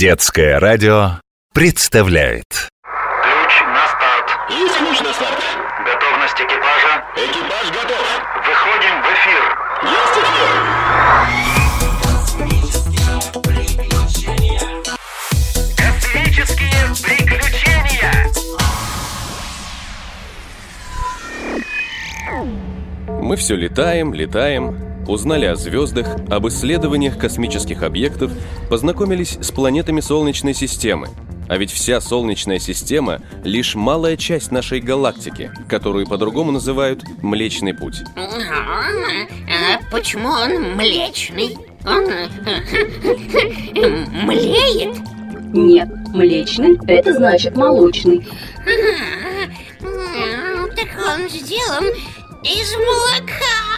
Детское радио представляет Ключ на старт. Есть ключ на старт. Готовность экипажа. Экипаж готов. Выходим в эфир. Есть эфир. Космические приключения. Мы все летаем, летаем, узнали о звездах, об исследованиях космических объектов, познакомились с планетами Солнечной системы. А ведь вся Солнечная система – лишь малая часть нашей галактики, которую по-другому называют Млечный Путь. А почему он млечный? Он млеет? Нет, млечный – это значит молочный. Так он сделан из молока.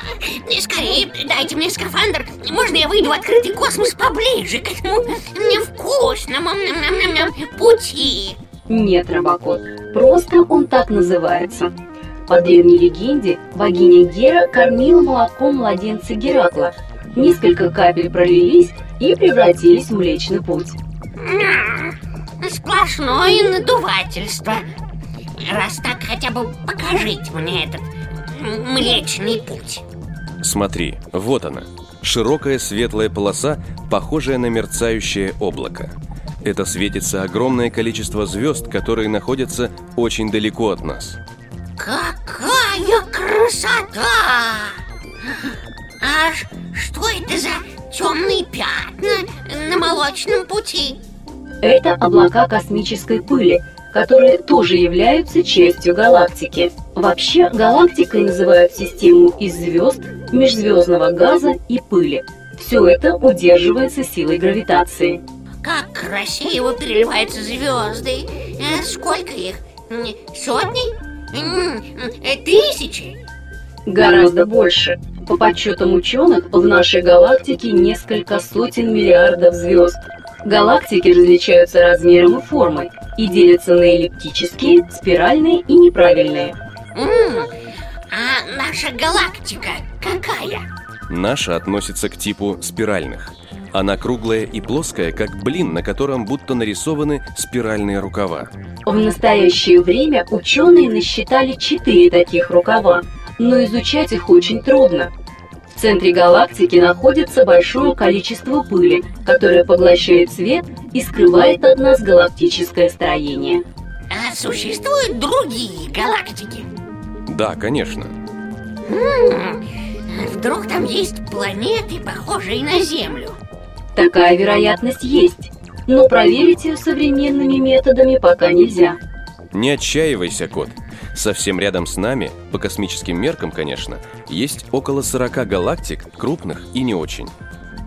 Скорее, дайте мне скафандр. Можно я выйду в открытый космос поближе к этому невкусному м-м-м-м, пути? Нет, Робокот, просто он так называется. По древней легенде, богиня Гера кормила молоком младенца Геракла. Несколько капель пролились и превратились в Млечный Путь. Сплошное надувательство. Раз так, хотя бы покажите мне этот млечный путь. Смотри, вот она. Широкая светлая полоса, похожая на мерцающее облако. Это светится огромное количество звезд, которые находятся очень далеко от нас. Какая красота! А что это за темные пятна на молочном пути? Это облака космической пыли, которые тоже являются частью галактики. Вообще, галактикой называют систему из звезд, межзвездного газа и пыли. Все это удерживается силой гравитации. Как красиво переливаются звезды. Э, Сколько их? Сотни? Э, Тысячи? Гораздо больше. По подсчетам ученых, в нашей галактике несколько сотен миллиардов звезд. Галактики различаются размером и формой и делятся на эллиптические, спиральные и неправильные. А наша галактика какая? Наша относится к типу спиральных. Она круглая и плоская, как блин, на котором будто нарисованы спиральные рукава. В настоящее время ученые насчитали четыре таких рукава, но изучать их очень трудно. В центре галактики находится большое количество пыли, которое поглощает свет и скрывает от нас галактическое строение. А существуют другие галактики? Да, конечно. М, Вдруг там есть планеты, похожие на Землю? Такая вероятность есть, но проверить ее современными методами пока нельзя. Не отчаивайся, кот. Совсем рядом с нами, по космическим меркам, конечно, есть около 40 галактик, крупных и не очень.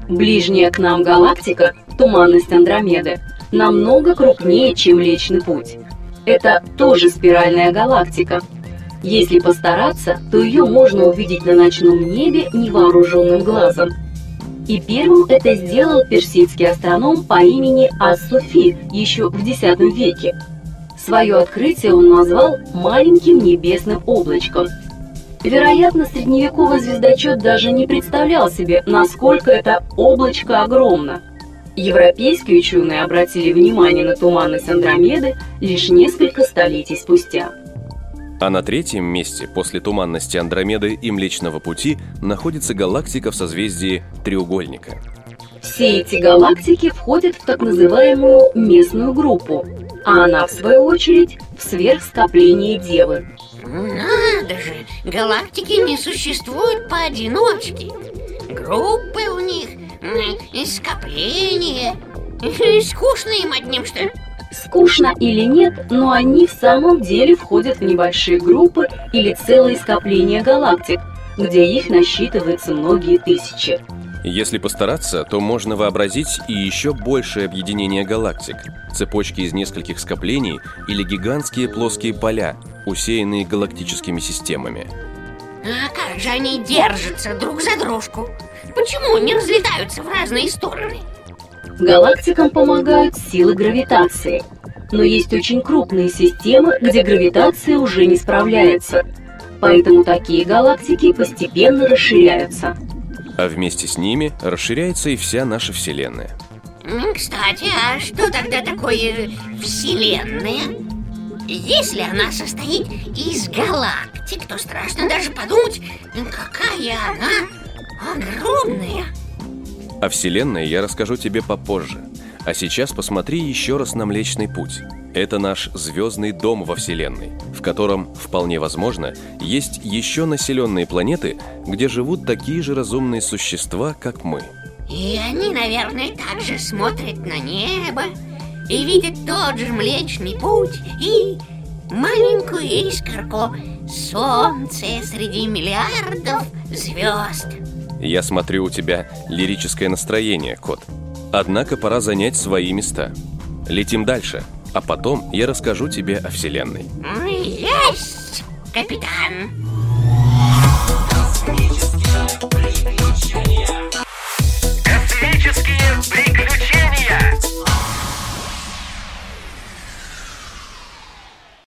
Ближняя к нам галактика, туманность Андромеды, намного крупнее, чем Млечный Путь. Это тоже спиральная галактика. Если постараться, то ее можно увидеть на ночном небе невооруженным глазом. И первым это сделал персидский астроном по имени Ас-Суфи еще в X веке. Свое открытие он назвал «маленьким небесным облачком». Вероятно, средневековый звездочет даже не представлял себе, насколько это облачко огромно. Европейские ученые обратили внимание на туманность Андромеды лишь несколько столетий спустя. А на третьем месте, после туманности Андромеды и Млечного Пути, находится галактика в созвездии Треугольника. Все эти галактики входят в так называемую местную группу, а она, в свою очередь, в сверхскопление Девы. Надо же, галактики не существуют поодиночке. Группы у них, скопления. Скучно им одним, что ли? Скучно или нет, но они в самом деле входят в небольшие группы или целые скопления галактик, где их насчитывается многие тысячи. Если постараться, то можно вообразить и еще большее объединение галактик, цепочки из нескольких скоплений или гигантские плоские поля, усеянные галактическими системами. А как же они держатся друг за дружку? Почему не разлетаются в разные стороны? Галактикам помогают силы гравитации. Но есть очень крупные системы, где гравитация уже не справляется. Поэтому такие галактики постепенно расширяются. А вместе с ними расширяется и вся наша Вселенная. М, Кстати, а что тогда такое Вселенная? Если она состоит из галактик, то страшно даже подумать, какая она огромная. О Вселенной я расскажу тебе попозже. А сейчас посмотри еще раз на Млечный Путь. Это наш звездный дом во Вселенной, в котором, вполне возможно, есть еще населенные планеты, где живут такие же разумные существа, как мы. И они, наверное, также смотрят на небо и видят тот же Млечный Путь и маленькую искорку солнце среди миллиардов звезд. Я смотрю, у тебя лирическое настроение, кот. Однако пора занять свои места. Летим дальше, а потом я расскажу тебе о Вселенной. Есть, капитан.